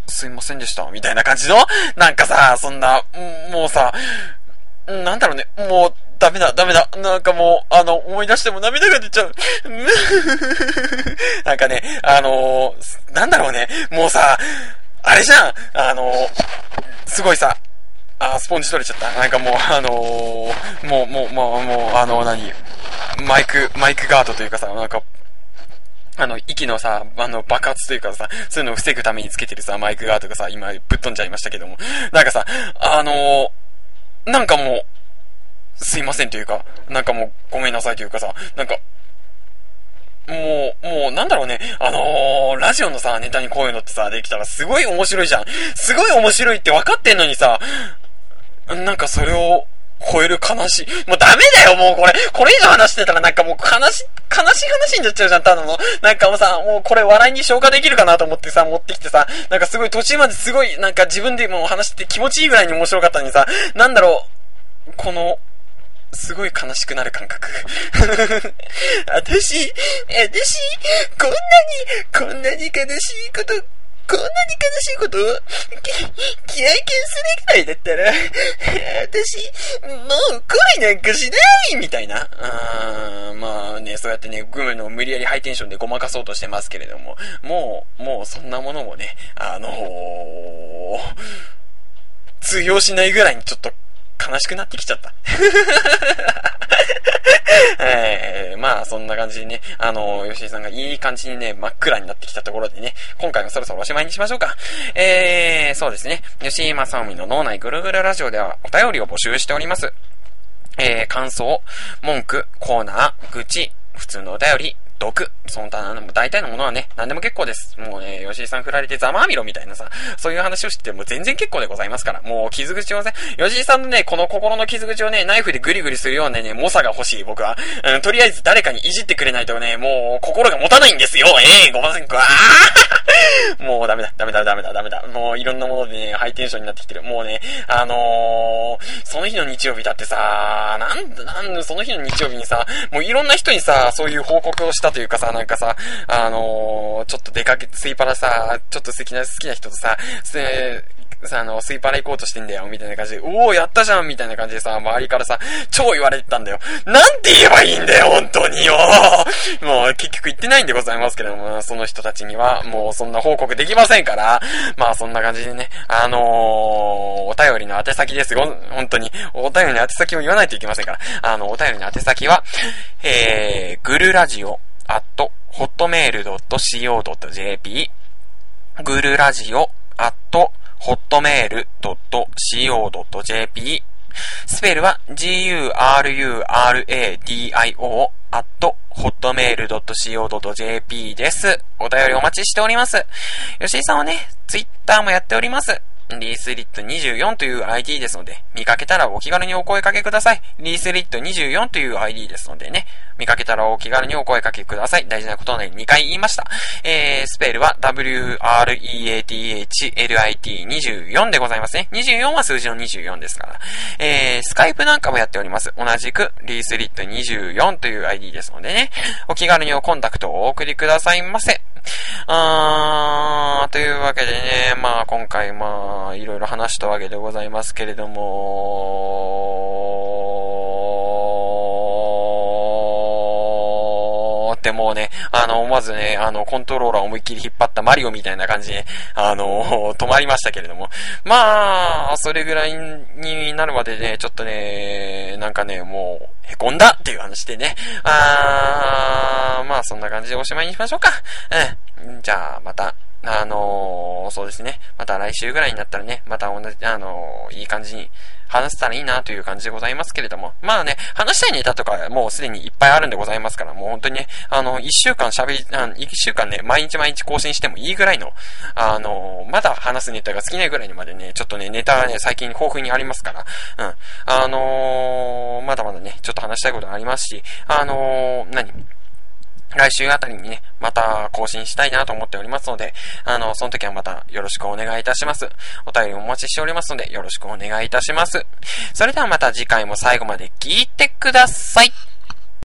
Speaker 1: すいませんでした、みたいな感じの？なんかさ、そんな、もうさ、なんだろうね、もう、ダメだ、ダメだ。なんかもう、あの、思い出しても涙が出ちゃう。なんかね、あのー、なんだろうね、もうさ、あれじゃん、あのー、すごいさ、あ、スポンジ取れちゃった。なんかもう、あのー、もう、もう、もう、もう、あのー、何？マイク、マイクガードというかさ、なんか、あの、息のさ、あの、爆発というかさ、そういうのを防ぐためにつけてるさ、マイクガードがさ、今、ぶっ飛んじゃいましたけども。なんかさ、あのー、なんかもう、すいませんというか、なんかもう、ごめんなさいというかさ、なんか、もう、もう、なんだろうね。あのー、ラジオのさ、ネタにこういうのってさ、できたらすごい面白いじゃん。すごい面白いって分かってんのにさ、なんかそれを超える悲しい。もうダメだよ、もうこれ。これ以上話してたらなんかもう悲し、悲しい話になっちゃうじゃん、ただの。なんかもうさ、もうこれ笑いに消化できるかなと思ってさ、持ってきてさ、なんかすごい途中まですごい、なんか自分でもう話して気持ちいいぐらいに面白かったのにさ、なんだろう、この、すごい悲しくなる感覚。私、私、こんなに、こんなに悲しいこと、こんなに悲しいこと、経験するくらいだったら、私、もう恋なんかしないみたいな。あまあね、そうやってね、グムの無理やりハイテンションでごまかそうとしてますけれども、もう、もうそんなものもね、あのー、通用しないぐらいにちょっと悲しくなってきちゃった。え ー、まあ、そんな感じでね、あの、吉井さんがいい感じにね、真っ暗になってきたところでね、今回もそろそろおしまいにしましょうか。えー、そうですね、吉井正臣の脳内ぐるぐるラジオではお便りを募集しております。えー、感想、文句、コーナー、愚痴、普通のお便り、毒。その他、大体のものはね、何でも結構です。もうね、吉井さん振られてざまあみろみたいなさ、そういう話をしても全然結構でございますから。もう傷口をね、吉井さんのね、この心の傷口をね、ナイフでグリグリするようなね、猛者が欲しい、僕は。うん、とりあえず誰かにいじってくれないとね、もう心が持たないんですよ。ええー、ごませんか。もうダメだ、ダメだ、ダメだ、ダメだ。もういろんなものでね、ハイテンションになってきてる。もうね、あのー、その日の日曜日だってさ、なんだ、なんだ、その日の日曜日にさ、もういろんな人にさ、そういう報告をしたというかさ、なんかさ、あのー、ちょっと出かけ、スイパラさ、ちょっと好きな、好きな人とさ、さ、あの、スイパラ行こうとしてんだよ、みたいな感じで、おお、やったじゃんみたいな感じでさ、周りからさ、超言われてたんだよ。なんて言えばいいんだよ、本当によもう、結局言ってないんでございますけども、その人たちには、もうそんな報告できませんから、まあそんな感じでね、あのー、お便りの宛先ですよ、本当に。お便りの宛先を言わないといけませんから。あの、お便りの宛先は、えー、グルラジオ、アット、ホットメール .co.jp、グルラジオ、アット、hotmail.co.jp スペルは gururadio アット hotmail.co.jp です。お便りお待ちしております。吉井さんはね、ツイッターもやっております。リースリット24という ID ですので、見かけたらお気軽にお声かけください。リースリット24という ID ですのでね、見かけたらお気軽にお声かけください。大事なことをね、2回言いました。えー、スペルは WREATHLIT24 でございますね。24は数字の24ですから。えー、スカイプなんかもやっております。同じく、リースリット24という ID ですのでね、お気軽におコンタクトをお送りくださいませ。あー、というわけでね、まあ今回まあ、いろいろ話したわけでございますけれども、ね、あの、まずね、あの、コントローラーを思いっきり引っ張ったマリオみたいな感じで、あの、止まりましたけれども。まあ、それぐらいになるまでね、ちょっとね、なんかね、もう、凹んだっていう話でね。あー、まあそんな感じでおしまいにしましょうか。うん。じゃあ、また、あのー、そうですね。また来週ぐらいになったらね、また同じ、あのー、いい感じに話せたらいいなという感じでございますけれども。まあね、話したいネタとかもうすでにいっぱいあるんでございますから、もう本当にね、あの、一週間喋り、あ一週間ね、毎日毎日更新してもいいぐらいの、あのー、まだ話すネタが尽きないぐらいにまでね、ちょっとね、ネタがね、最近豊富にありますから、うん。あのまだまだね、ちょっと話したいことがありますし、あの何？来週あたりにね、また更新したいなと思っておりますので、あの、その時はまたよろしくお願いいたします。お便りお待ちしておりますので、よろしくお願いいたします。それではまた次回も最後まで聞いてください。